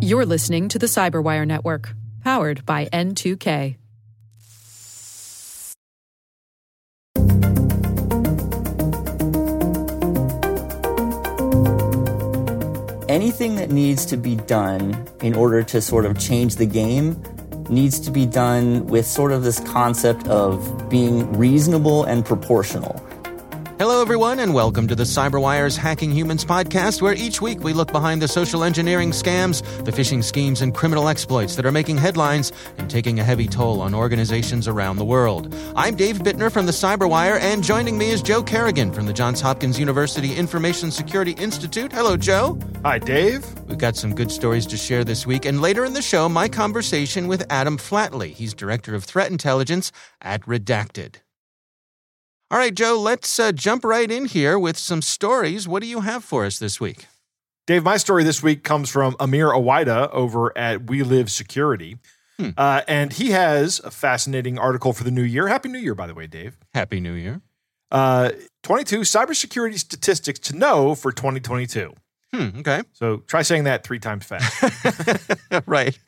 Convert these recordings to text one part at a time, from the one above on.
You're listening to the Cyberwire Network, powered by N2K. Anything that needs to be done in order to sort of change the game needs to be done with sort of this concept of being reasonable and proportional. Hello, everyone, and welcome to the CyberWire's Hacking Humans podcast, where each week we look behind the social engineering scams, the phishing schemes, and criminal exploits that are making headlines and taking a heavy toll on organizations around the world. I'm Dave Bittner from the CyberWire, and joining me is Joe Carrigan from the Johns Hopkins University Information Security Institute. Hello, Joe. Hi, Dave. We've got some good stories to share this week, and later in the show, my conversation with Adam Flatley. He's Director of Threat Intelligence at Redacted. All right, Joe, let's uh, jump right in here with some stories. What do you have for us this week? Dave, my story this week comes from Amer Owaida over at We Live Security. Hmm. Uh, and he has a fascinating article for the new year. Happy New Year, by the way, Dave. Happy New Year. Uh, 22 cybersecurity statistics to know for 2022. Hmm, okay. So try saying that three times fast. right.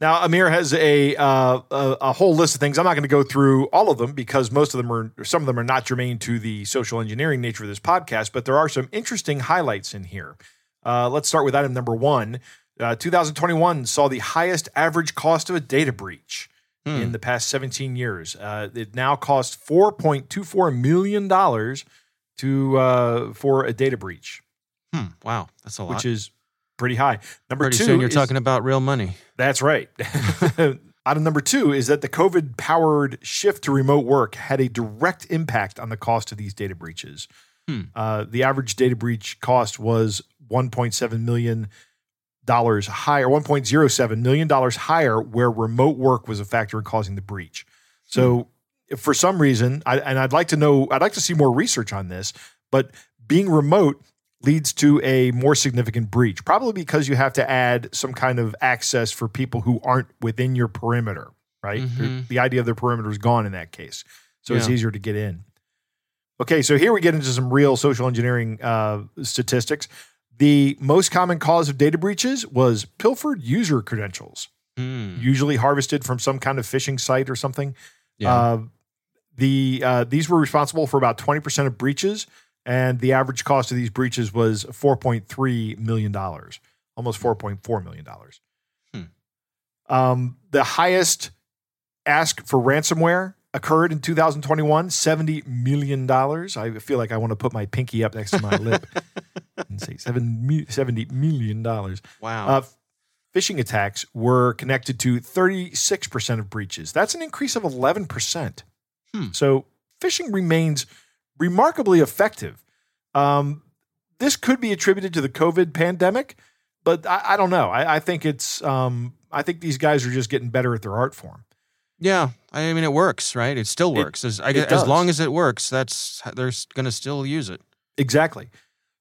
Now, Amer has a, uh, a, a whole list of things. I'm not going to go through all of them because most of them are some of them are not germane to the social engineering nature of this podcast. But there are some interesting highlights in here. Uh, let's start with item number one. Uh, 2021 saw the highest average cost of a data breach hmm. in the past 17 years. Uh, it now costs 4.24 million dollars to uh, for a data breach. Hmm. Wow, that's a lot. Which is pretty high. Number pretty two, soon you're is, talking about real money. That's right. Item number two is that the COVID powered shift to remote work had a direct impact on the cost of these data breaches. Hmm. Uh, the average data breach cost was 1.7 million dollars higher, 1.07 million dollars higher, where remote work was a factor in causing the breach. So, hmm. for some reason, I, and I'd like to know, I'd like to see more research on this, but being remote leads to a more significant breach, probably because you have to add some kind of access for people who aren't within your perimeter, right? Mm-hmm. The idea of the perimeter is gone in that case. So yeah. it's easier to get in. Okay, so here we get into some real social engineering uh, statistics. The most common cause of data breaches was pilfered user credentials, mm. usually harvested from some kind of phishing site or something. Yeah. Uh, the uh, these were responsible for about twenty percent of breaches, and the average cost of these breaches was $4.3 million, almost $4.4 million. Hmm. Um, the highest ask for ransomware occurred in 2021, $70 million. I feel like I want to put my pinky up next to my lip and say $70 million. Wow. Uh, phishing attacks were connected to 36% of breaches. That's an increase of 11%. Hmm. So phishing remains – remarkably effective. Um, this could be attributed to the COVID pandemic, but I, I don't know. I, I think it's um, I think these guys are just getting better at their art form. Yeah, I mean it works, right? It still works. It, as, I, it as long as it works, that's they're going to still use it. Exactly.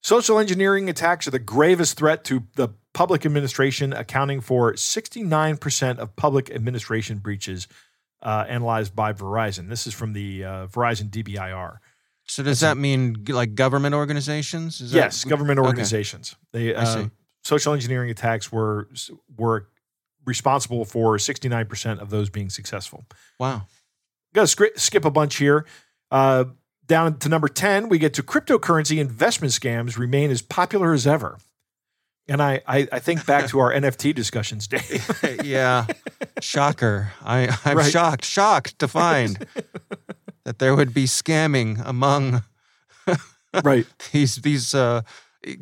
Social engineering attacks are the gravest threat to the public administration, accounting for 69% of public administration breaches uh, analyzed by Verizon. This is from the uh, Verizon DBIR. So does that mean like government organizations? Is yes, that, government organizations. Okay. They uh, social engineering attacks were were responsible for 69% of those being successful. Wow. Got to skip a bunch here. Uh, down to number 10, we get to cryptocurrency investment scams remain as popular as ever. And I, I, I think back to our NFT discussions, Dave. yeah. Shocker. I, I'm right. shocked, shocked to find that there would be scamming among right these these uh,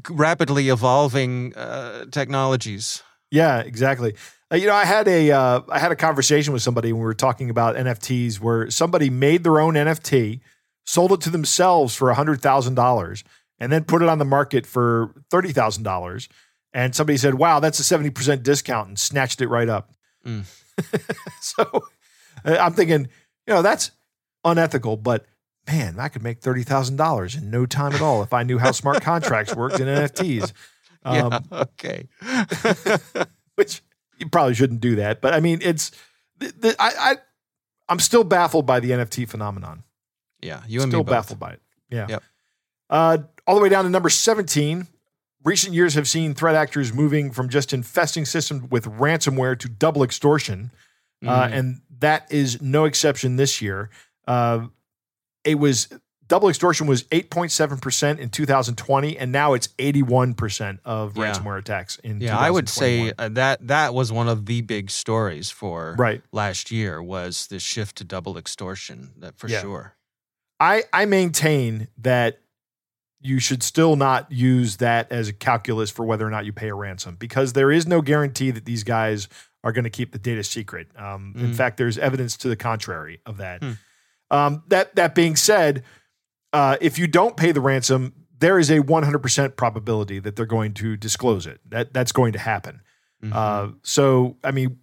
rapidly evolving uh, technologies. Yeah, exactly. Uh, you know, I had a uh, I had a conversation with somebody when we were talking about NFTs, where somebody made their own NFT, sold it to themselves for hundred thousand dollars, and then put it on the market for thirty thousand dollars. And somebody said, "Wow, that's a seventy percent discount," and snatched it right up. Mm. so uh, I'm thinking, you know, that's unethical, but man, I could make thirty thousand dollars in no time at all if I knew how smart contracts worked in NFTs. Um, yeah, okay. which you probably shouldn't do that, but I mean, it's I, I I'm still baffled by the NFT phenomenon. Yeah, you and still me baffled by it. Yeah. Yep. Uh, all the way down to number seventeen. recent years have seen threat actors moving from just infesting systems with ransomware to double extortion, uh, and that is no exception this year. Uh, it was double extortion was 8.7% in 2020 and now it's 81% of Yeah. ransomware attacks in Yeah, I would say 2021. uh, that that was one of the big stories for Right. last year was the shift to double extortion. That for Yeah. sure. I, I maintain that you should still not use that as a calculus for whether or not you pay a ransom because there is no guarantee that these guys are going to keep the data secret. Um, In Mm. fact, there's evidence to the contrary of that. Hmm. Um, that that being said, uh, if you don't pay the ransom, there is a 100% probability that they're going to disclose it. That that's going to happen. Mhm. Uh, so, I mean,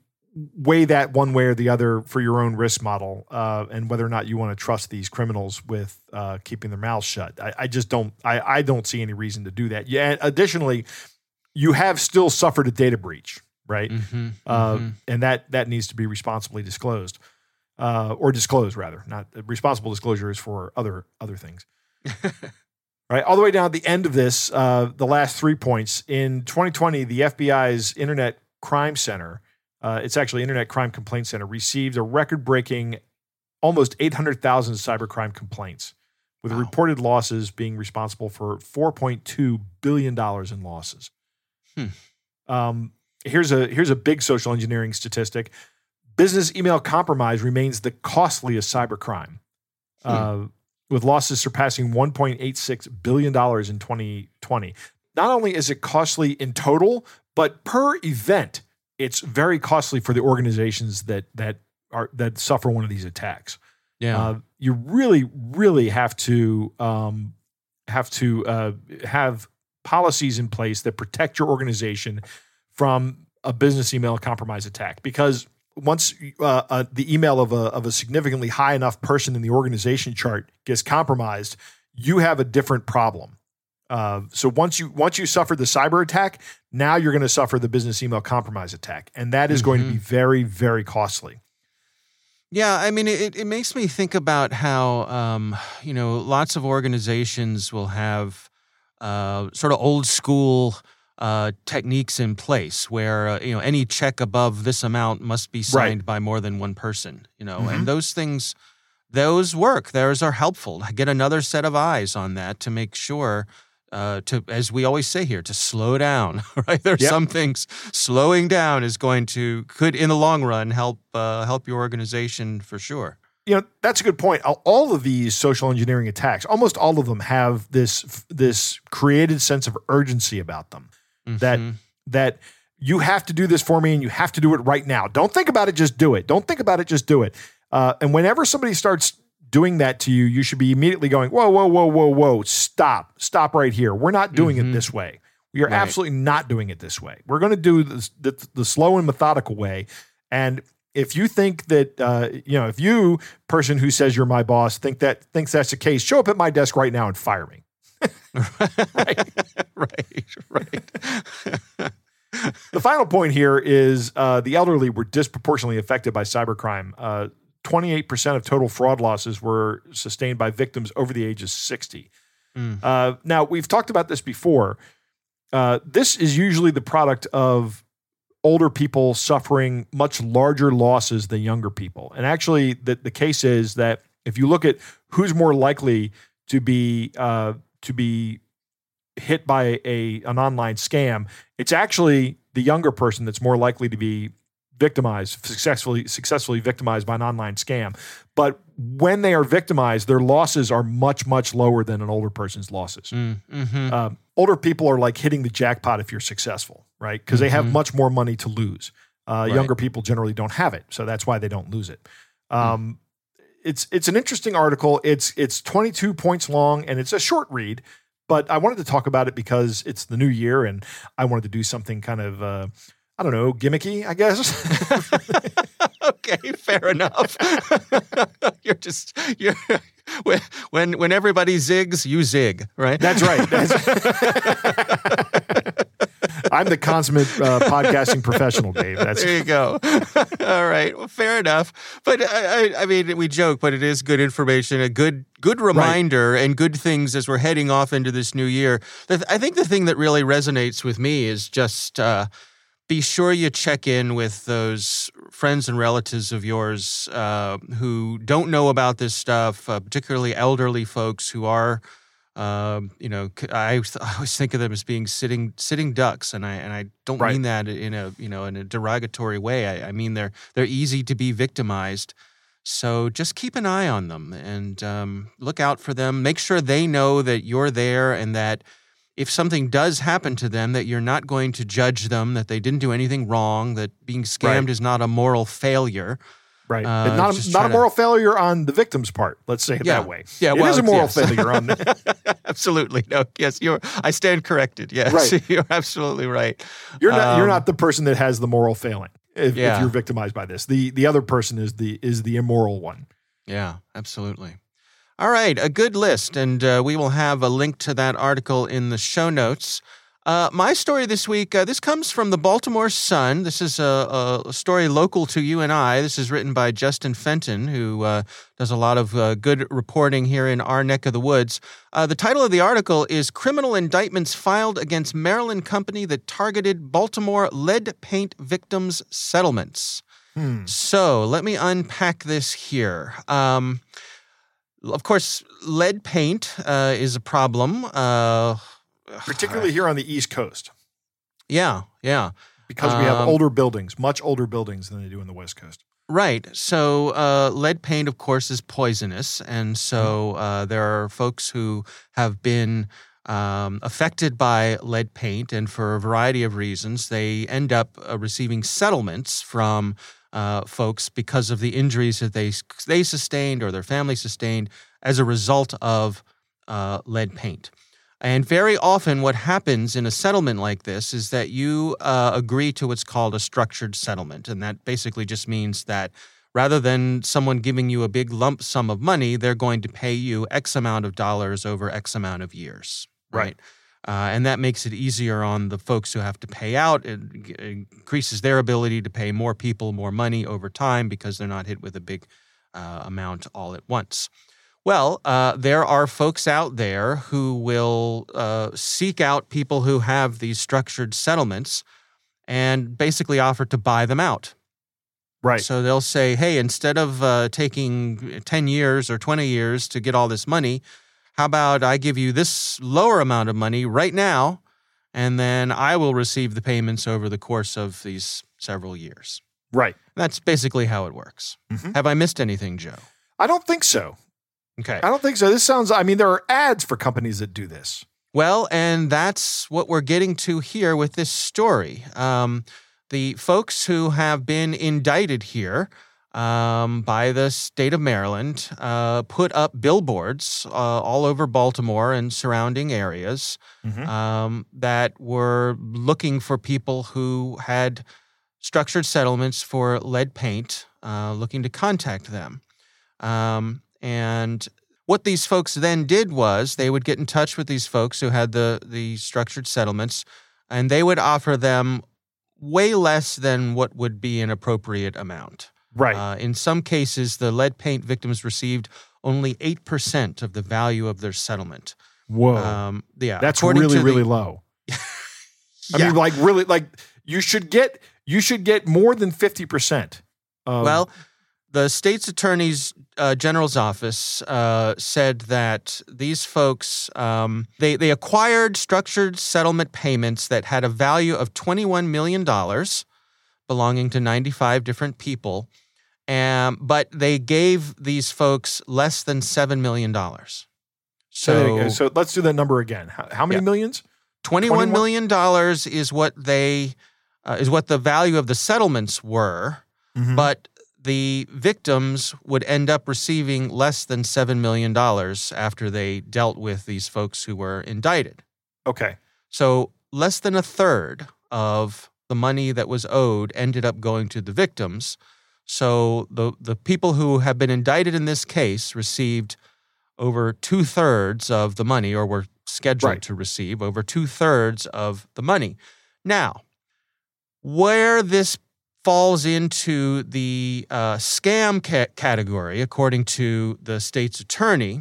weigh that one way or the other for your own risk model uh, and whether or not you want to trust these criminals with uh, keeping their mouths shut. I, I just don't. I, I don't see any reason to do that. Yeah. Additionally, you have still suffered a data breach, right? Mhm, Uh, mhm. and that that needs to be responsibly disclosed, uh, or disclose rather. Not responsible disclosure is for other other things. right, all the way down at the end of this, uh, the last three points in 2020, the FBI's Internet Crime Center, uh, it's actually Internet Crime Complaint Center, received a record-breaking almost 800,000 cybercrime complaints, with Wow. reported losses being responsible for 4.2 billion dollars in losses. Hmm. Um, here's a here's a big social engineering statistic. Business email compromise remains the costliest cybercrime, uh, with losses surpassing 1.86 billion dollars in 2020. Not only is it costly in total, but per event, it's very costly for the organizations that that are that suffer one of these attacks. yeah. Uh, you really, really have to um, have to uh, have policies in place that protect your organization from a business email compromise attack. Because once uh, uh, the email of a of a significantly high enough person in the organization chart gets compromised, you have a different problem. Uh, so once you once you suffer the cyber attack, now you're going to suffer the business email compromise attack, and that is going to be very, very costly. Yeah, I mean, it, it makes me think about how, um, you know, lots of organizations will have uh, sort of old school uh, techniques in place where, uh, you know, any check above this amount must be signed by more than one person, you know, Mhm. and those things, those work. Those are helpful. Get another set of eyes on that to make sure. Uh, to as we always say here, to slow down, right? There's Yep. some things slowing down is going to could in the long run help uh, help your organization for sure. you know that's a good point all all of these social engineering attacks almost all of them have this this created sense of urgency about them That- Mhm. that you have to do this for me and you have to do it right now. Don't think about it just do it. Don't think about it just do it. Uh, and whenever somebody starts doing that to you you should be immediately going whoa whoa whoa whoa whoa stop stop right here. We're not doing Mhm. it this way. We are Right. absolutely not doing it this way. We're going to do this the, the slow and methodical way. And if you think that uh, you know if you person who says you're my boss think that thinks that's the case show up at my desk right now and fire me right, right, right. the final point here is uh, the elderly were disproportionately affected by cybercrime. Uh, 28% of total fraud losses were sustained by victims over the age of 60. Mm. Uh, now, we've talked about this before. Uh, this is usually the product of older people suffering much larger losses than younger people. And actually, the, the case is that if you look at who's more likely to be uh, to be hit by a an online scam, it's actually the younger person that's more likely to be victimized successfully successfully victimized by an online scam. But when they are victimized, their losses are much much lower than an older person's losses. Mm, mhm. Um, older people are like hitting the jackpot if you're successful, right? Because they have Mhm. much more money to lose. Uh, Right. Younger people generally don't have it, so that's why they don't lose it. Hmm. Um, It's it's an interesting article. It's it's 22 points long and it's a short read, but I wanted to talk about it because it's the new year and I wanted to do something kind of uh, I don't know gimmicky, I guess. okay, fair enough. you're just you're when when when everybody zigs, you zig, right? That's right. That's- I'm the consummate uh, podcasting professional, Dave. That's there you go. All right, well, fair enough. But I, I, I mean, we joke, but it is good information, a good good reminder, right. and good things as we're heading off into this new year. I think the thing that really resonates with me is just. Uh, be sure you check in with those friends and relatives of yours uh, who don't know about this stuff, uh, particularly elderly folks who are um, you know, I, I always think of them as being sitting sitting ducks, and I and I don't right. mean that in a you know in a derogatory way. I, I, mean they're they're easy to be victimized. So just keep an eye on them and um, look out for them. Make sure they know that you're there and that if something does happen to them, that you're not going to judge them, that they didn't do anything wrong, that being scammed right. is not a moral failure. Right. Uh, not a, not a moral to... failure on the victim's part. Let's say it yeah. that way. Yeah, it well, is a moral yes. failure on that. absolutely. No. Yes, you're I stand corrected. Yes. Right. You're absolutely right. You're not um, you're not the person that has the moral failing if, yeah. if you're victimized by this. The the other person is the is the immoral one. Yeah, absolutely. All right, a good list, and uh, we will have a link to that article in the show notes. Uh, my story this week, uh, this comes from the Baltimore Sun. This is a, a, story local to you and I. This is written by Justin Fenton, who uh, does a lot of uh, good reporting here in our neck of the woods. Uh, the title of the article is Criminal Indictments Filed Against Maryland Company That Targeted Baltimore Lead Paint Victims Settlements. Hmm. So let me unpack this here. Um, of course, lead paint uh, is a problem particularly here on the East Coast. Yeah, yeah. Because we have um, older buildings, much older buildings than they do in the West Coast. Right. So uh, lead paint, of course, is poisonous, and so mm-hmm. uh, there are folks who have been um, affected by lead paint, and for a variety of reasons, they end up uh, receiving settlements from uh, folks because of the injuries that they they sustained or their family sustained as a result of uh, lead paint. And very often, what happens in a settlement like this is that you uh, agree to what's called a structured settlement. And that basically just means that rather than someone giving you a big lump sum of money, they're going to pay you X amount of dollars over X amount of years. Right. right? Uh, and that makes it easier on the folks who have to pay out. It, it increases their ability to pay more people more money over time because they're not hit with a big uh, amount all at once. Well, uh, there are folks out there who will uh, seek out people who have these structured settlements and basically offer to buy them out. Right. So they'll say, hey, instead of uh, taking 10 years or 20 years to get all this money, how about I give you this lower amount of money right now, and then I will receive the payments over the course of these several years? Right. That's basically how it works. Mm-hmm. Have I missed anything, Joe? I don't think so. Okay. I don't think so. This sounds, I mean, there are ads for companies that do this. Well, and that's what we're getting to here with this story. Um, the folks who have been indicted here um, by the state of Maryland uh, put up billboards uh, all over Baltimore and surrounding areas mm-hmm. um, that were looking for people who had structured settlements for lead paint, uh, looking to contact them. Um, and what these folks then did was they would get in touch with these folks who had the the structured settlements, and they would offer them way less than what would be an appropriate amount. Right. Uh, in some cases, the lead paint victims received only eight percent of the value of their settlement. Whoa. Um, yeah. That's really really the, low. yeah. I mean, like really, like you should get you should get more than fifty percent. Well, the state's attorney's uh, general's office uh, said that these folks um, they they acquired structured settlement payments that had a value of twenty one million dollars, belonging to ninety five different people, um, but they gave these folks less than seven million dollars. So, so let's do that number again. How, how many yeah. millions? Twenty-one million dollars is what they uh, is what the value of the settlements were, mm-hmm. but the victims would end up receiving less than $7 million after they dealt with these folks who were indicted. Okay. So less than a third of the money that was owed ended up going to the victims. So the, the people who have been indicted in this case received over two thirds of the money, or were scheduled right. to receive over two thirds of the money. Now, where this falls into the uh, scam ca- category, according to the state's attorney,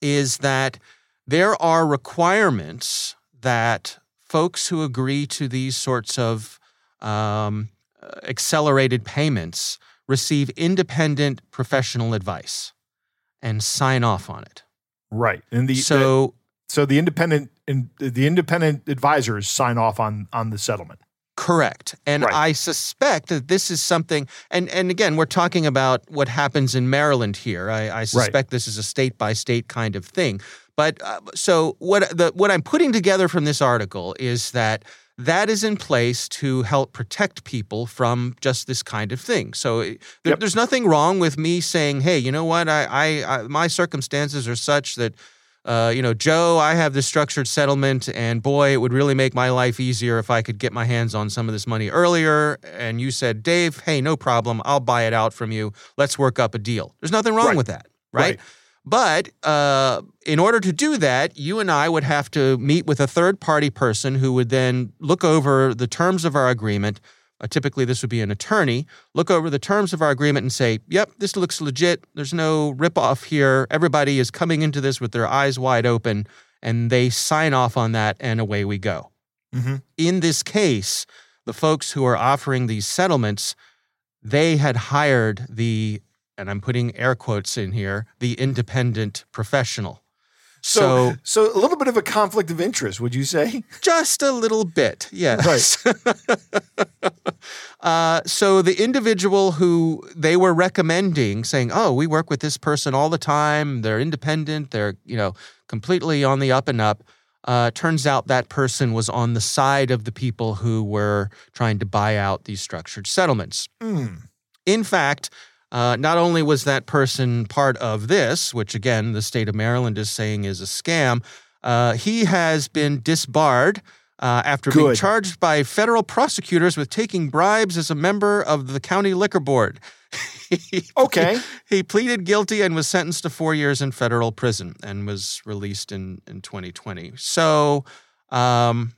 is that there are requirements that folks who agree to these sorts of um, accelerated payments receive independent professional advice and sign off on it. Right. And the so the, so the independent in, the independent advisors sign off on on the settlement. Correct. And Right. I suspect that this is something and and again we're talking about what happens in Maryland here. I, I suspect this is a state by state kind of thing. But uh, so what the what I'm putting together from this article is that that is in place to help protect people from just this kind of thing. So eh, there, Yep. there's nothing wrong with me saying, "Hey, you know what? I, I, I my circumstances are such that uh, you know, Joe, I have this structured settlement, and boy, it would really make my life easier if I could get my hands on some of this money earlier. And you said, Dave, hey, no problem. I'll buy it out from you. Let's work up a deal. There's nothing wrong Right. with that, right? Right. But uh, in order to do that, you and I would have to meet with a third party person who would then look over the terms of our agreement. Uh, typically, this would be an attorney. Look over the terms of our agreement and say, yep, this looks legit. There's no ripoff here. Everybody is coming into this with their eyes wide open, and they sign off on that, and away we go. Mm-hmm. In this case, the folks who are offering these settlements, they had hired the, and I'm putting air quotes in here, the independent professional. So, So, so a little bit of a conflict of interest, would you say? just a little bit, yes. uh, so the individual who they were recommending, saying, "Oh, we work with this person all the time. They're independent. They're you know completely on the up and up." Uh, turns out that person was on the side of the people who were trying to buy out these structured settlements. Mm. In fact, uh, not only was that person part of this, which again the state of Maryland is saying is a scam, uh, he has been disbarred uh, after being charged by federal prosecutors with taking bribes as a member of the county liquor board. Okay. he pleaded guilty and was sentenced to four years in federal prison and was released in, in 2020. So, um,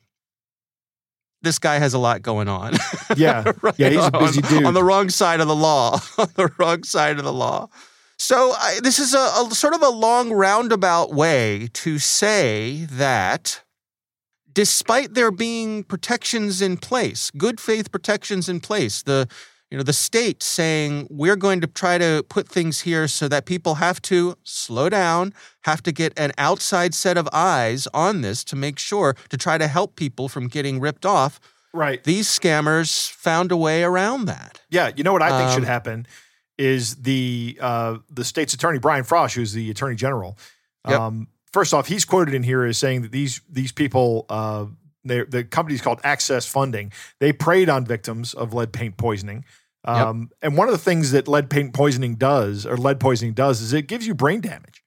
this guy has a lot going on. Yeah. Right Yeah, he's a on- busy dude. On the wrong side of the law. on the wrong side of the law. So I, this is a, a sort of a long roundabout way to say that despite there being protections in place, good faith protections in place, the you know the state saying we're going to try to put things here so that people have to slow down, have to get an outside set of eyes on this to make sure to try to help people from getting ripped off. Right. These scammers found a way around that. Yeah. You know what I think Um, should happen is the uh, the state's attorney Brian Frosh, who's the attorney general. Yep. Um, first off, he's quoted in here as saying that these these people, uh, the company's called Access Funding. They preyed on victims of lead paint poisoning. Um, And one of the things that lead paint poisoning does, or lead poisoning does, is it gives you brain damage.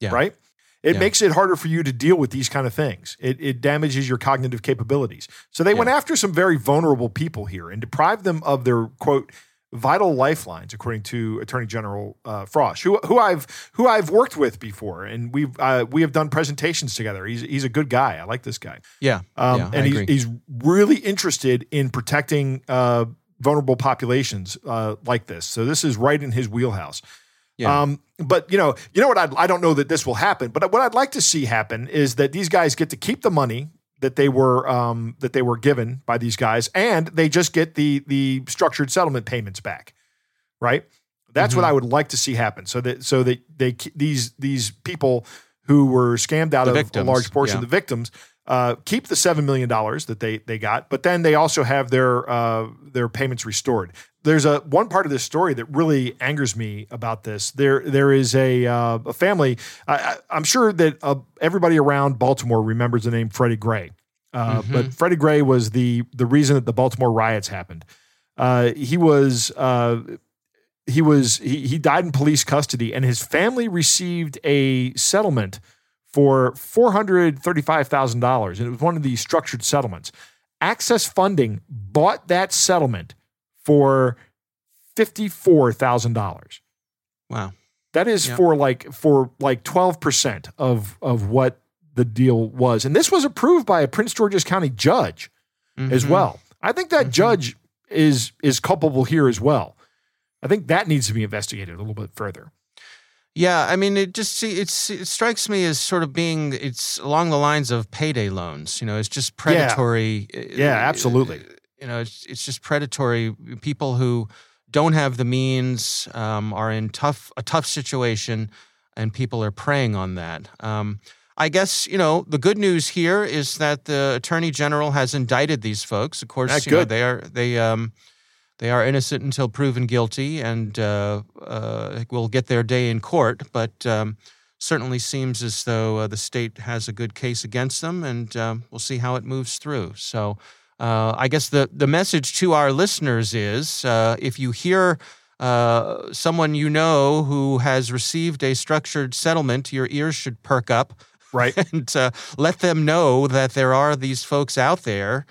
Yeah. Right. It Yeah. makes it harder for you to deal with these kind of things. It, it damages your cognitive capabilities. So they went after some very vulnerable people here and deprived them of their quote vital lifelines, according to Attorney General uh, Frosh, who who I've who I've worked with before, and we've uh, we have done presentations together. He's he's a good guy. I like this guy. Yeah. Um, yeah, and I he's, agree. he's really interested in protecting uh, vulnerable populations uh, like this. So this is right in his wheelhouse. Yeah. Um, but you know, you know what? I'd, I don't know that this will happen, but what I'd like to see happen is that these guys get to keep the money that they were um, that they were given by these guys, and they just get the the structured settlement payments back. Right. That's Mm-hmm. what I would like to see happen. So that so that they these these people who were scammed out The of victims, a large portion yeah. of the victims uh, keep the seven million dollars that they they got, but then they also have their uh, their payments restored. There's a one part of this story that really angers me about this. There there is a uh, a family. I, I'm sure that uh, everybody around Baltimore remembers the name Freddie Gray, uh, but Freddie Gray was the the reason that the Baltimore riots happened. Uh, he was. Uh, he was he, he died in police custody and his family received a settlement for $435,000 and it was one of these structured settlements. Access Funding bought that settlement for $54,000. wow. That is Yeah. for like for like 12% of of what the deal was. And this was approved by a Prince George's County judge. as Mhm. well. I think that Mhm. judge is is culpable here as well. I think that needs to be investigated a little bit further. Yeah, I mean, it just see it's it strikes me as sort of being it's along the lines of payday loans. You know, it's just predatory. uh, Yeah, absolutely. You know, it's it's just predatory. People who don't have the means um, are in tough a tough situation, and people are preying on that. Um, I guess you know the good news here is that the attorney general has indicted these folks. Of course, That's you know, they are they um, they are innocent until proven guilty, and uh, uh, will get their day in court. But um, certainly seems as though uh, the state has a good case against them, and um, we'll see how it moves through. So, uh, I guess the the message to our listeners is: uh, if you hear uh, someone you know who has received a structured settlement, your ears should perk up Right. and uh, let them know that there are these folks out there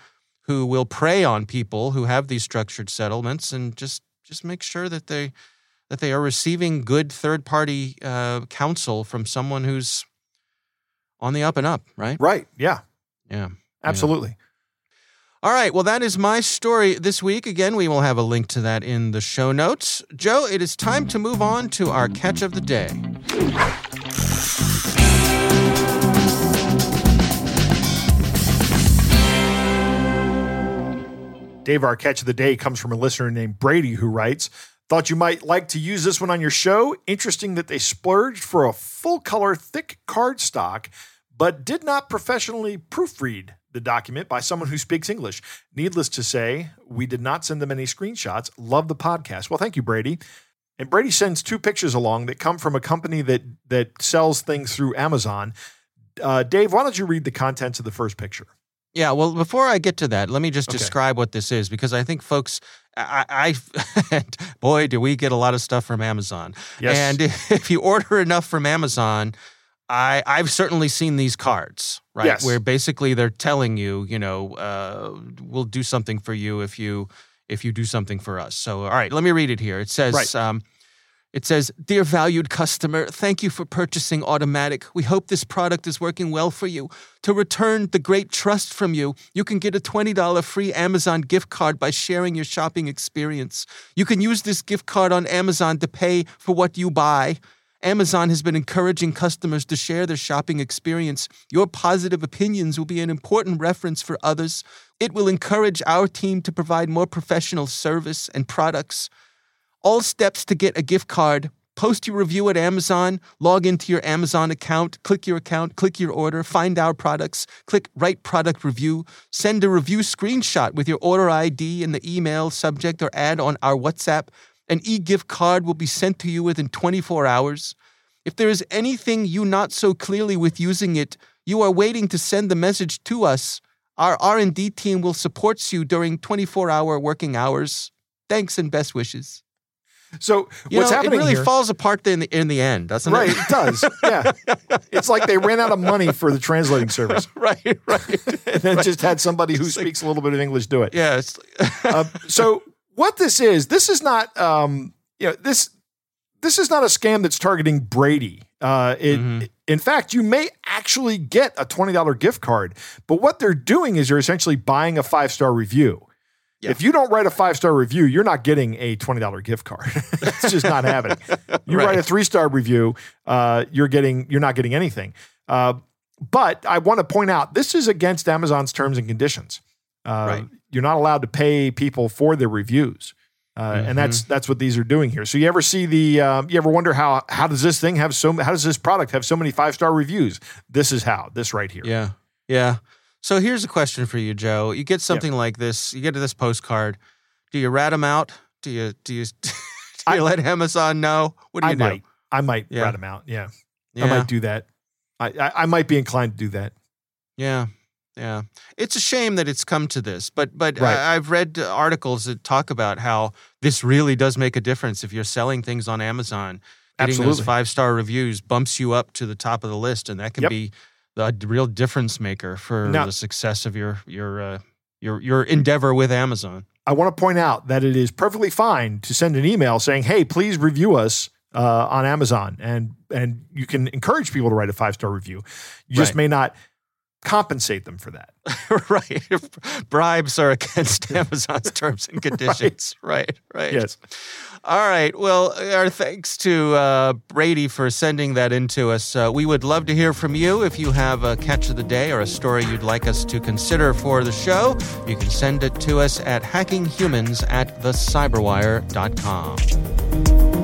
who will prey on people who have these structured settlements, and just just make sure that they that they are receiving good third party uh, counsel from someone who's on the up and up, right? right. Yeah. Yeah. Absolutely. All right. Well, that is my story this week. Again, we will have a link to that in the show notes. Joe, it is time to move on to our catch of the day. Dave, our catch of the day comes from a listener named Brady who writes, Thought you might like to use this one on your show. Interesting that they splurged for a full color, thick cardstock, but did not professionally proofread the document by someone who speaks English. Needless to say, we did not send them any screenshots. Love the podcast. Well, thank you, Brady. And Brady sends two pictures along that come from a company that that sells things through Amazon. Uh, Dave, why don't you read the contents of the first picture? Yeah, well, before I get to that, let me just Okay. describe what this is because I think folks, I, I boy, do we get a lot of stuff from Amazon. Yes. And if you order enough from Amazon, I, I've certainly seen these cards, right? Yes. Where basically they're telling you, you know, uh, we'll do something for you if you if you do something for us. So, all right, let me read it here. It says, Right. um, it says, Dear valued customer, thank you for purchasing Automatic. We hope this product is working well for you. To return the great trust from you, you can get a $20 free Amazon gift card by sharing your shopping experience. You can use this gift card on Amazon to pay for what you buy. Amazon has been encouraging customers to share their shopping experience. Your positive opinions will be an important reference for others. It will encourage our team to provide more professional service and products. All steps to get a gift card. Post your review at Amazon, log into your Amazon account, click your account, click your order, find our products, click Write Product Review, send a review screenshot with your order ID in the email subject or add on our WhatsApp. An e gift card will be sent to you within 24 hours. If there is anything you not so clearly with using it, you are waiting to send the message to us. Our R&D team will support you during 24-hour working hours. Thanks and best wishes. So You what's know, happening it really here? falls apart in the in the end, doesn't Right, it? it does. Yeah. it's like they ran out of money for the translating service right, right. and then just had somebody who speaks a little bit of English do it. Yeah, Uh, so what this is, this is not um, you know, this this is not a scam that's targeting Brady. Uh, it, Mhm. in fact, you may actually get a $20 gift card, but what they're doing is you're essentially buying a five-star review. Yeah. If you don't write a five-star review, you're not getting a $20 gift card. it's just not happening. You Right. write a three-star review, uh, you're getting you're not getting anything. Uh, but I want to point out this is against Amazon's terms and conditions. Uh, Right. You're not allowed to pay people for their reviews, uh, and that's Mm-hmm. that's what these are doing here. So you ever see the? Um, you ever wonder how how does this thing have so? How does this product have so many five star reviews? This is how. This right here. yeah, yeah. So here's a question for you, Joe. You get something like this. You get this postcard. Do you rat them out? Do you do you do I- let Amazon know? What do I you do? might. I might Yeah. rat them out. Yeah, Yeah. I might do that. I, I I might be inclined to do that. Yeah, yeah. It's a shame that it's come to this, but but Right. I, I've read articles that talk about how this really does make a difference if you're selling things on Amazon. Getting those five star reviews bumps you up to the top of the list, and that can Yep. be the real difference maker for Now- the success of your your uh, your your endeavor with Amazon. I want to point out that it is perfectly fine to send an email saying, "Hey, please review us uh, on Amazon," and and you can encourage people to write a five star review. You just may not compensate them for that. right. Bribes are against Amazon's terms and conditions. right. right. right. Yes. All right. Well, our thanks to uh, Brady for sending that in to us. Uh, we would love to hear from you. If you have a catch of the day or a story you'd like us to consider for the show, you can send it to us at hackinghumans at thecyberwire.com.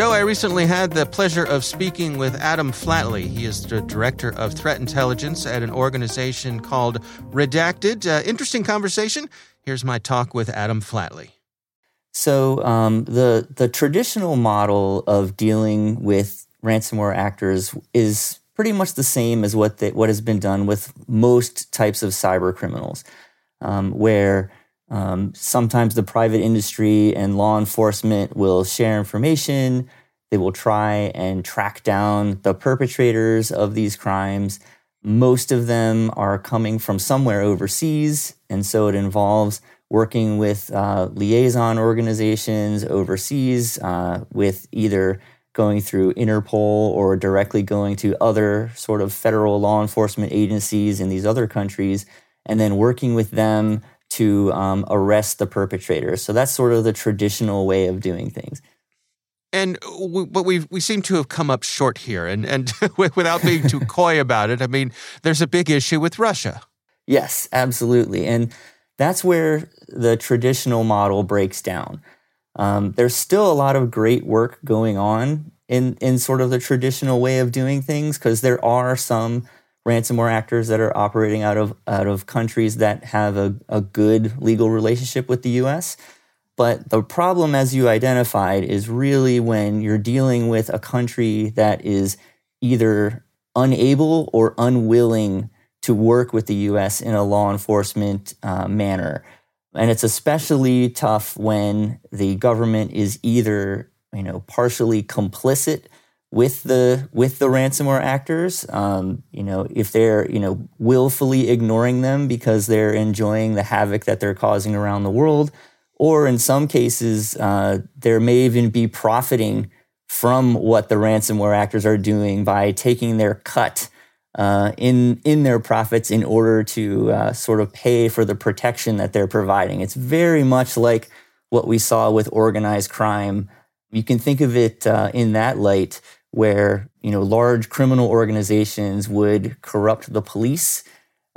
Joe, I recently had the pleasure of speaking with Adam Flatley. He is the director of threat intelligence at an organization called Redacted. Uh, interesting conversation. Here's my talk with Adam Flatley. So um, the the traditional model of dealing with ransomware actors is pretty much the same as what they, what has been done with most types of cyber criminals, um, where um, sometimes the private industry and law enforcement will share information. They will try and track down the perpetrators of these crimes. Most of them are coming from somewhere overseas, and so it involves working with uh, liaison organizations overseas, uh, with either going through Interpol or directly going to other sort of federal law enforcement agencies in these other countries, and then working with them to um, arrest the perpetrators. So that's sort of the traditional way of doing things. And we, but we we seem to have come up short here, and and without being too coy about it, I mean, there's a big issue with Russia. Yes, absolutely, and that's where the traditional model breaks down. Um, there's still a lot of great work going on in in sort of the traditional way of doing things because there are some ransomware actors that are operating out of out of countries that have a, a good legal relationship with the US. But the problem, as you identified, is really when you're dealing with a country that is either unable or unwilling to work with the US in a law enforcement uh, manner. And it's especially tough when the government is either you know partially complicit with the with the ransomware actors. Um, you know, if they're you know willfully ignoring them because they're enjoying the havoc that they're causing around the world, or in some cases, uh, there may even be profiting from what the ransomware actors are doing by taking their cut uh, in in their profits in order to uh, sort of pay for the protection that they're providing. It's very much like what we saw with organized crime. You can think of it uh, in that light where you know large criminal organizations would corrupt the police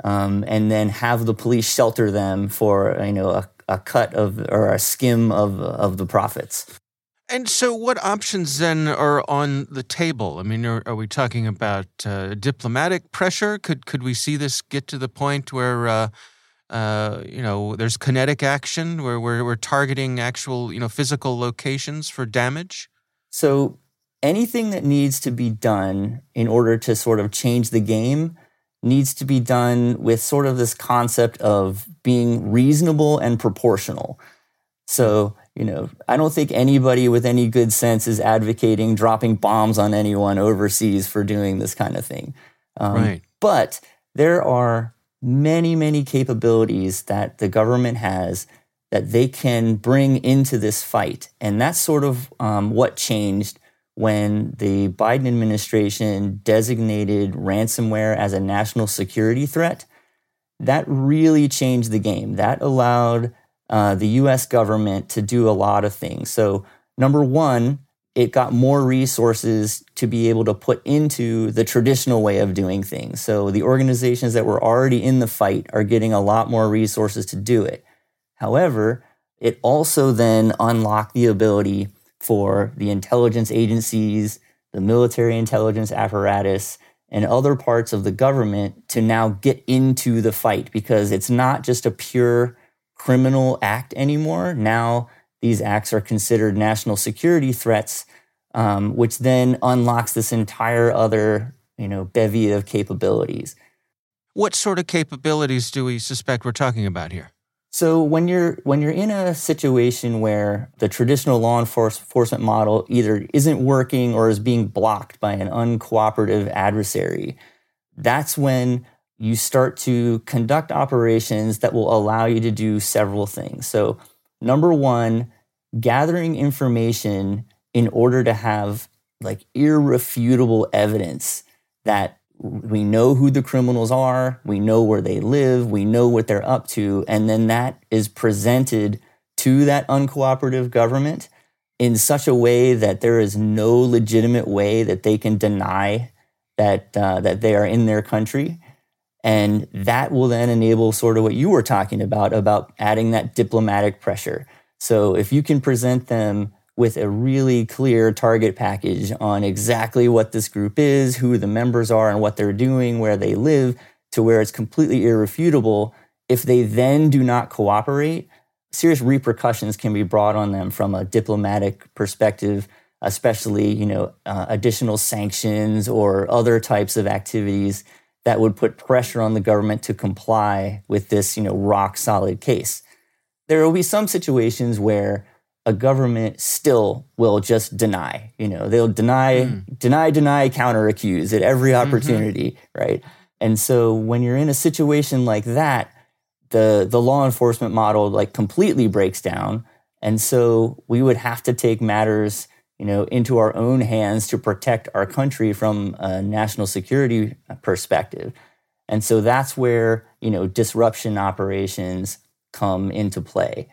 um, and then have the police shelter them for you know a, a cut of or a skim of of the profits. And so, what options then are on the table? I mean, are, are we talking about uh, diplomatic pressure? Could could we see this get to the point where, uh, uh, you know, there's kinetic action where we're, we're targeting actual, you know, physical locations for damage? So anything that needs to be done in order to sort of change the game needs to be done with sort of this concept of being reasonable and proportional. So, you know, I don't think anybody with any good sense is advocating dropping bombs on anyone overseas for doing this kind of thing. Um, right. But there are many, many capabilities that the government has that they can bring into this fight. And that's sort of um, what changed when the Biden administration designated ransomware as a national security threat, that really changed the game. That allowed uh, the US government to do a lot of things. So, number one, it got more resources to be able to put into the traditional way of doing things. So, the organizations that were already in the fight are getting a lot more resources to do it. However, it also then unlocked the ability for the intelligence agencies, the military intelligence apparatus, and other parts of the government to now get into the fight because it's not just a pure criminal act anymore. Now these acts are considered national security threats, um, which then unlocks this entire other you know bevy of capabilities. What sort of capabilities do we suspect we're talking about here? So when you're when you're in a situation where the traditional law enforcement model either isn't working or is being blocked by an uncooperative adversary, that's when you start to conduct operations that will allow you to do several things. So, number one, gathering information in order to have like irrefutable evidence that we know who the criminals are, we know where they live, we know what they're up to, and then that is presented to that uncooperative government in such a way that there is no legitimate way that they can deny that uh, that they are in their country. And that will then enable sort of what you were talking about about adding that diplomatic pressure. So if you can present them with a really clear target package on exactly what this group is who the members are and what they're doing where they live to where it's completely irrefutable if they then do not cooperate serious repercussions can be brought on them from a diplomatic perspective, especially you know uh, additional sanctions or other types of activities that would put pressure on the government to comply with this you know rock solid case. There will be some situations where a government still will just deny. You know, they'll deny, mm. deny, deny, counter accuse at every mm-hmm. opportunity, mm-hmm. right? And so when you're in a situation like that, the the law enforcement model like completely breaks down and so we would have to take matters you know into our own hands to protect our country from a national security perspective and so that's where you know disruption operations come into play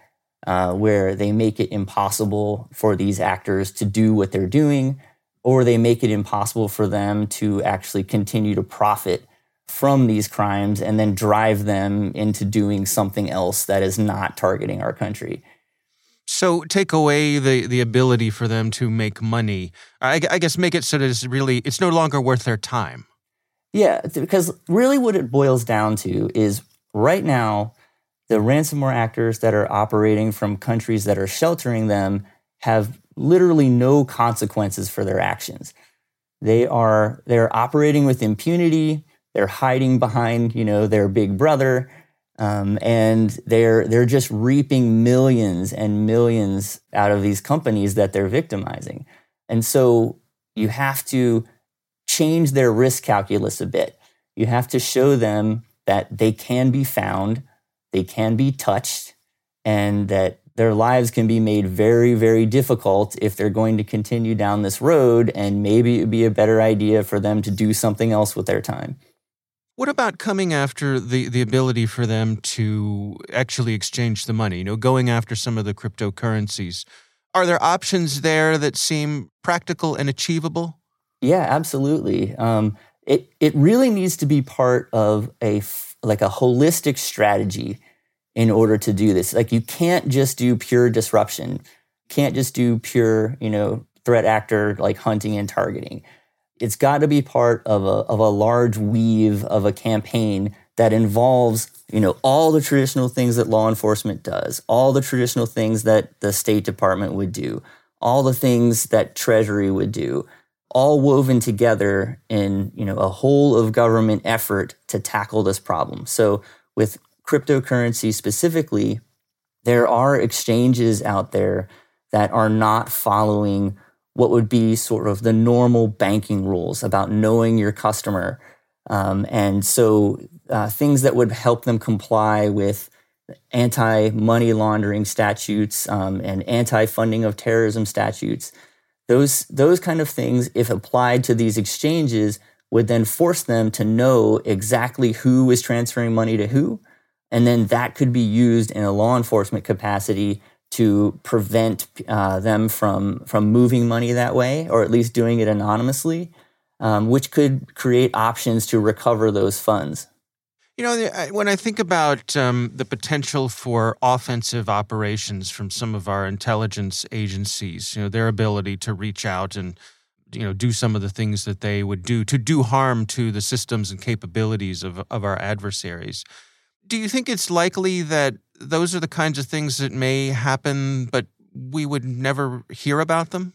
uh, where they make it impossible for these actors to do what they're doing or they make it impossible for them to actually continue to profit from these crimes and then drive them into doing something else that is not targeting our country. So take away the the ability for them to make money. I, I guess make it so that it's really it's no longer worth their time. Yeah, because really what it boils down to is right now the ransomware actors that are operating from countries that are sheltering them have literally no consequences for their actions. They are they're operating with impunity. They're hiding behind, you know, their big brother, um, and they're they're just reaping millions and millions out of these companies that they're victimizing. And so you have to change their risk calculus a bit. You have to show them that they can be found, they can be touched, and that their lives can be made very, very difficult if they're going to continue down this road. And maybe it would be a better idea for them to do something else with their time. What about coming after the, the ability for them to actually exchange the money? You know, going after some of the cryptocurrencies. Are there options there that seem practical and achievable? Yeah, absolutely. Um, it it really needs to be part of a like a holistic strategy in order to do this. Like you can't just do pure disruption. Can't just do pure, you know, threat actor like hunting and targeting it's got to be part of a, of a large weave of a campaign that involves you know all the traditional things that law enforcement does all the traditional things that the state department would do all the things that treasury would do all woven together in you know a whole of government effort to tackle this problem so with cryptocurrency specifically there are exchanges out there that are not following what would be sort of the normal banking rules about knowing your customer. Um, and so uh, things that would help them comply with anti money laundering statutes um, and anti funding of terrorism statutes. Those, those kind of things, if applied to these exchanges, would then force them to know exactly who is transferring money to who. And then that could be used in a law enforcement capacity to prevent uh, them from from moving money that way, or at least doing it anonymously, um, which could create options to recover those funds. You know, when I think about um, the potential for offensive operations from some of our intelligence agencies, you know, their ability to reach out and you know do some of the things that they would do to do harm to the systems and capabilities of of our adversaries. Do you think it's likely that those are the kinds of things that may happen, but we would never hear about them?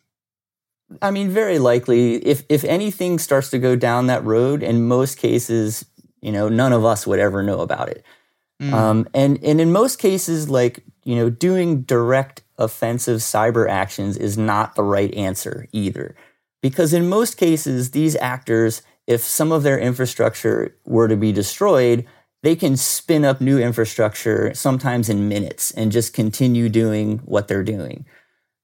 I mean, very likely. If if anything starts to go down that road, in most cases, you know, none of us would ever know about it. Mm. Um, and and in most cases, like you know, doing direct offensive cyber actions is not the right answer either, because in most cases, these actors if some of their infrastructure were to be destroyed, they can spin up new infrastructure sometimes in minutes and just continue doing what they're doing.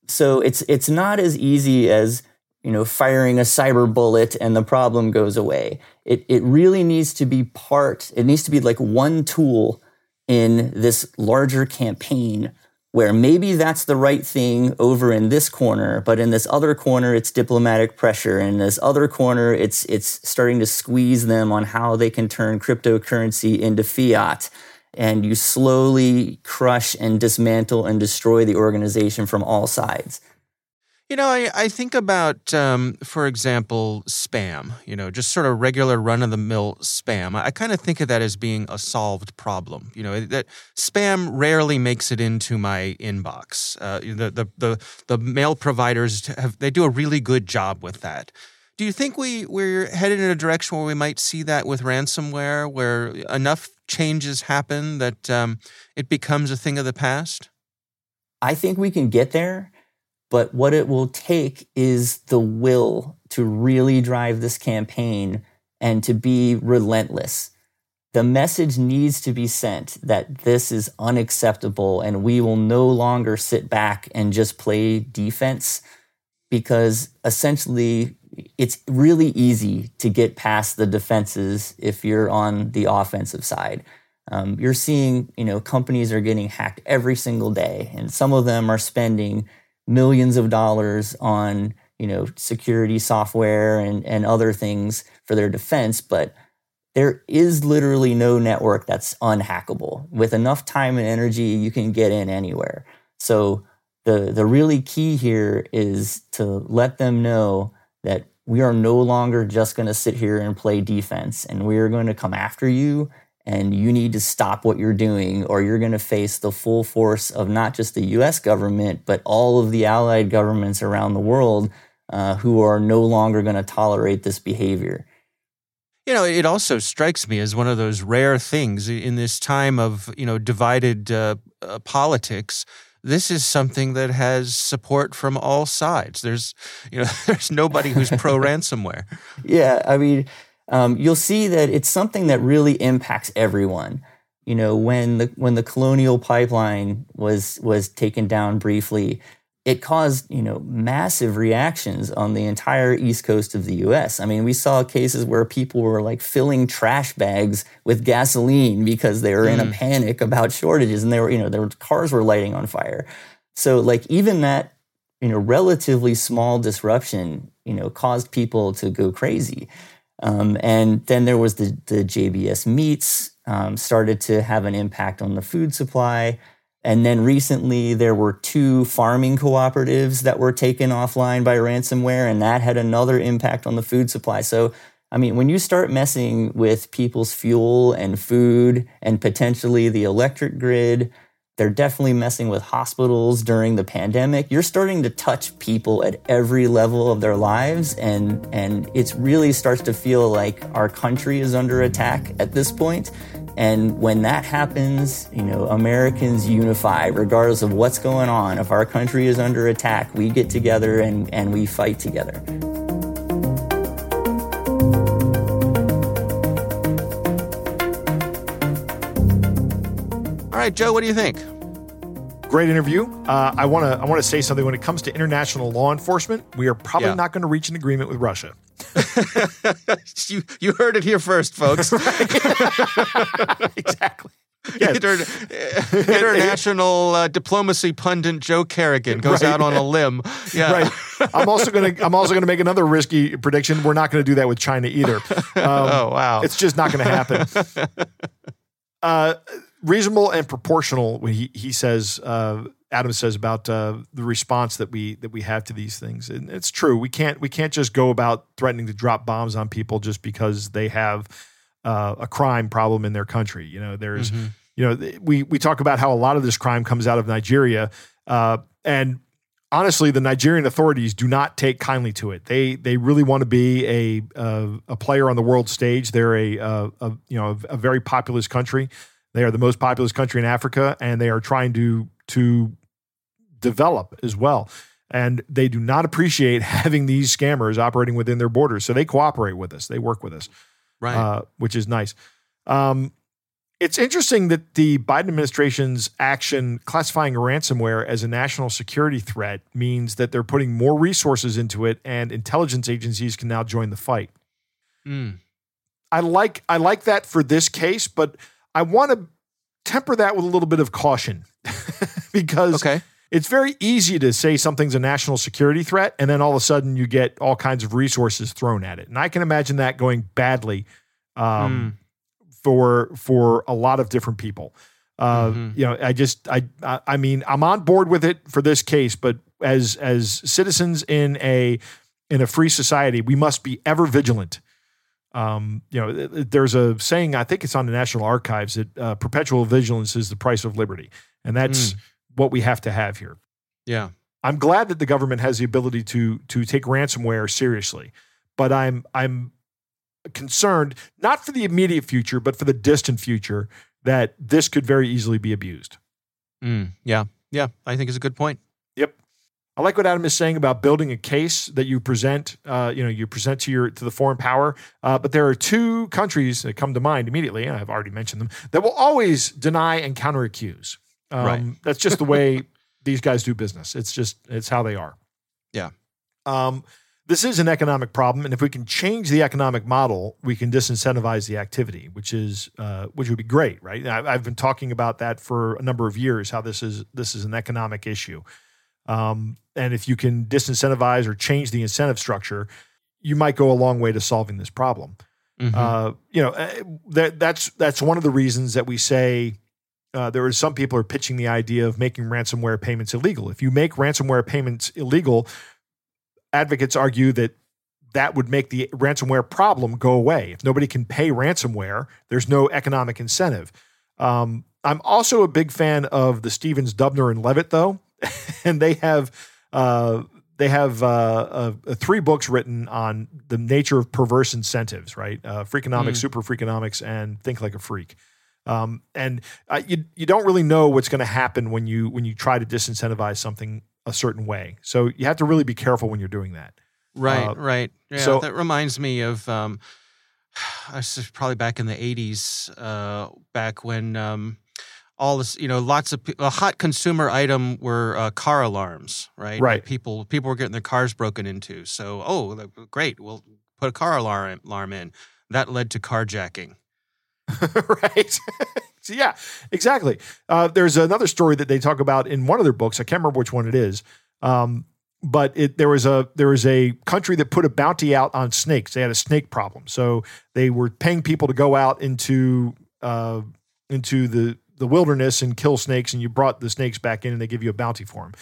So it's it's not as easy as you know firing a cyber bullet and the problem goes away. It it really needs to be part. It needs to be like one tool in this larger campaign where maybe that's the right thing over in this corner, but in this other corner, it's diplomatic pressure. In this other corner, it's, it's starting to squeeze them on how they can turn cryptocurrency into fiat. And you slowly crush and dismantle and destroy the organization from all sides. You know, I, I think about, um, for example, spam, you know, just sort of regular run of the mill spam. I, I kind of think of that as being a solved problem. You know, that spam rarely makes it into my inbox. Uh, the, the, the, the mail providers have, they do a really good job with that. Do you think we, we're headed in a direction where we might see that with ransomware, where enough changes happen that um, it becomes a thing of the past? I think we can get there. But what it will take is the will to really drive this campaign and to be relentless. The message needs to be sent that this is unacceptable and we will no longer sit back and just play defense because essentially it's really easy to get past the defenses if you're on the offensive side. Um, you're seeing, you know, companies are getting hacked every single day, and some of them are spending millions of dollars on you know security software and, and other things for their defense but there is literally no network that's unhackable. With enough time and energy you can get in anywhere. So the the really key here is to let them know that we are no longer just going to sit here and play defense and we are going to come after you and you need to stop what you're doing or you're going to face the full force of not just the US government, but all of the allied governments around the world uh, who are no longer going to tolerate this behavior. You know, it also strikes me as one of those rare things in this time of, you know, divided uh, uh, politics. This is something that has support from all sides. There's, you know, there's nobody who's pro ransomware. Yeah, I mean, um, you'll see that it's something that really impacts everyone. You know, when the when the colonial pipeline was was taken down briefly, it caused you know massive reactions on the entire east coast of the U.S. I mean, we saw cases where people were like filling trash bags with gasoline because they were mm. in a mm. panic about shortages, and they were you know their cars were lighting on fire. So like even that you know relatively small disruption you know caused people to go crazy. Um, and then there was the, the JBS meats um, started to have an impact on the food supply. And then recently there were two farming cooperatives that were taken offline by ransomware, and that had another impact on the food supply. So, I mean, when you start messing with people's fuel and food and potentially the electric grid, they're definitely messing with hospitals during the pandemic. You're starting to touch people at every level of their lives and and it really starts to feel like our country is under attack at this point. And when that happens, you know, Americans unify regardless of what's going on. If our country is under attack, we get together and, and we fight together. Right, Joe, what do you think? Great interview. Uh, I want to I want to say something. When it comes to international law enforcement, we are probably yeah. not going to reach an agreement with Russia. you you heard it here first, folks. exactly. Yes. Inter- international uh, diplomacy pundit Joe Carrigan goes right. out on a limb. Yeah. Right. I'm also gonna I'm also gonna make another risky prediction. We're not gonna do that with China either. Um, oh wow! It's just not gonna happen. Uh, reasonable and proportional. He he says uh, Adam says about uh, the response that we that we have to these things, and it's true. We can't we can't just go about threatening to drop bombs on people just because they have uh, a crime problem in their country. You know, there's mm-hmm. you know we we talk about how a lot of this crime comes out of Nigeria, uh, and honestly, the Nigerian authorities do not take kindly to it. They they really want to be a a, a player on the world stage. They're a, a, a you know a, very populous country. They are the most populous country in Africa, and they are trying to to develop as well. and they do not appreciate having these scammers operating within their borders. So they cooperate with us. They work with us, Right. uh, which is nice. Um, it's interesting that the Biden administration's action classifying ransomware as a national security threat means that they're putting more resources into it, and intelligence agencies can now join the fight. Mm. I like I like that for this case, but I want to temper that with a little bit of caution because Okay. it's very easy to say something's a national security threat and then all of a sudden you get all kinds of resources thrown at it. And I can imagine that going badly um, for for a lot of different people. Uh, Mhm. You know, I just I I mean I'm on board with it for this case, but as as citizens in a in a free society, we must be ever vigilant. Um, you know, th- th- there's a saying I think it's on the National Archives that uh, perpetual vigilance is the price of liberty, and that's what we have to have here. Yeah. I'm glad that the government has the ability to to take ransomware seriously, but I'm I'm concerned not for the immediate future, but for the distant future that this could very easily be abused. Mm. Yeah. Yeah. I think it's a good point. Yep. I like what Adam is saying about building a case that you present. Uh, you know, you present to your to the foreign power. Uh, but there are two countries that come to mind immediately, and I've already mentioned them that will always deny and counter accuse. Um, Right. That's just the way these guys do business. It's just it's how they are. Yeah. Um, this is an economic problem, and if we can change the economic model, we can disincentivize the activity, which is uh, which would be great, right? I, I've been talking about that for a number of years. How this is this is an economic issue, um, and if you can disincentivize or change the incentive structure, you might go a long way to solving this problem. Mhm. Uh, you know, uh, that that's that's one of the reasons that we say uh, there are some people are pitching the idea of making ransomware payments illegal. If you make ransomware payments illegal, advocates argue that that would make the ransomware problem go away. If nobody can pay ransomware, there's no economic incentive. Um, I'm also a big fan of the Stevens, Dubner, and Levitt, though, and they have uh, they have uh, uh, uh, three books written on the nature of perverse incentives, right? Uh, Freakonomics, Super Freakonomics, and Think Like a Freak. Um, and uh, you you don't really know what's going to happen when you when you try to disincentivize something a certain way. So you have to really be careful when you're doing that. Right, Uh, right. Yeah, so- that reminds me of um, this is probably back in the '80s, uh, back when um, all this, you know, lots of a hot consumer item were uh, car alarms, right? Right. People people were getting their cars broken into, so oh, great, we'll put a car alarm alarm in. That led to carjacking. right? so yeah, exactly. Uh, there's another story that they talk about in one of their books. I can't remember which one it is. Um, but it, there was a there was a country that put a bounty out on snakes. They had a snake problem, so they were paying people to go out into uh, into the the wilderness and kill snakes. And you brought the snakes back in, and they give you a bounty for them.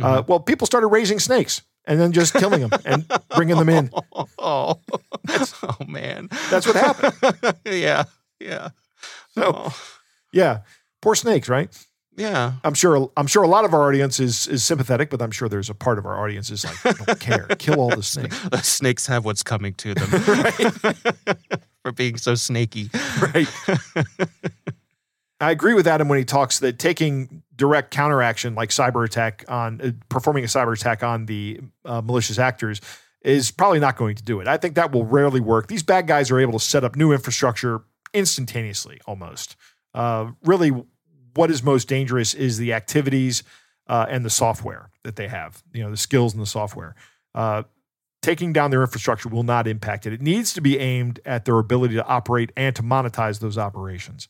Uh, well, people started raising snakes and then just killing them and bringing them in. Oh, oh, oh man, That's what happened. yeah, yeah. So- Oh, Yeah, poor snakes, right? yeah. I'm sure. I'm sure a lot of our audience is is sympathetic, but I'm sure there's a part of our audience is like, I don't care, kill all the snakes, The snakes have what's coming to them for being so snaky. right? I agree with Adam when he talks that taking direct counteraction, like cyber attack on uh, performing a cyber attack on the uh, malicious actors, is probably not going to do it. I think that will rarely work. These bad guys are able to set up new infrastructure instantaneously, almost. Uh, really, what is most dangerous is the activities uh, and the software that they have. You know, the skills and the software. Uh, taking down their infrastructure will not impact it. It needs to be aimed at their ability to operate and to monetize those operations.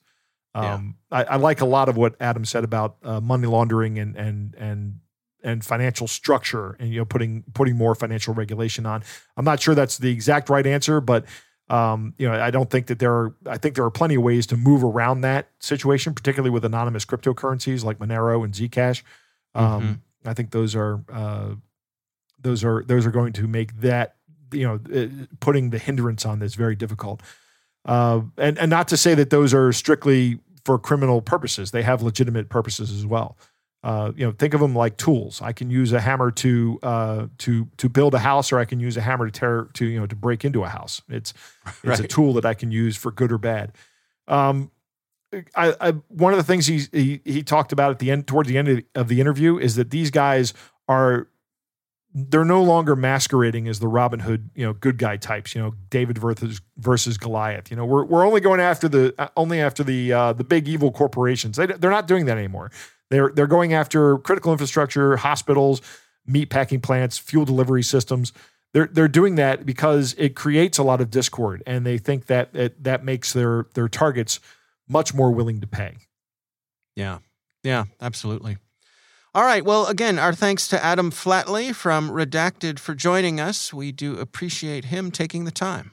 Um, I, I like a lot of what Adam said about uh, money laundering and and and and financial structure, and you know, putting putting more financial regulation on. I'm not sure that's the exact right answer, but um, you know, I don't think that there are. I think there are plenty of ways to move around that situation, particularly with anonymous cryptocurrencies like Monero and Zcash. Um, I think those are uh, those are those are going to make that you know uh, putting the hindrance on this very difficult. Uh, and and not to say that those are strictly for criminal purposes; they have legitimate purposes as well. Uh, you know, think of them like tools. I can use a hammer to uh, to to build a house, or I can use a hammer to tear to you know to break into a house. It's it's a tool that I can use for good or bad. Um, I, I one of the things he, he he talked about at the end toward the end of, of the interview is that these guys are they're no longer masquerading as the Robin Hood, you know, good guy types. You know, David versus versus Goliath. You know, we're we're only going after the uh, only after the uh, the big evil corporations. They, they're not doing that anymore. They're they're going after critical infrastructure, hospitals, meat packing plants, fuel delivery systems. They're they're doing that because it creates a lot of discord, and they think that it, that makes their their targets much more willing to pay. Yeah, yeah, absolutely. All right. Well, again, our thanks to Adam Flatley from Redacted for joining us. We do appreciate him taking the time.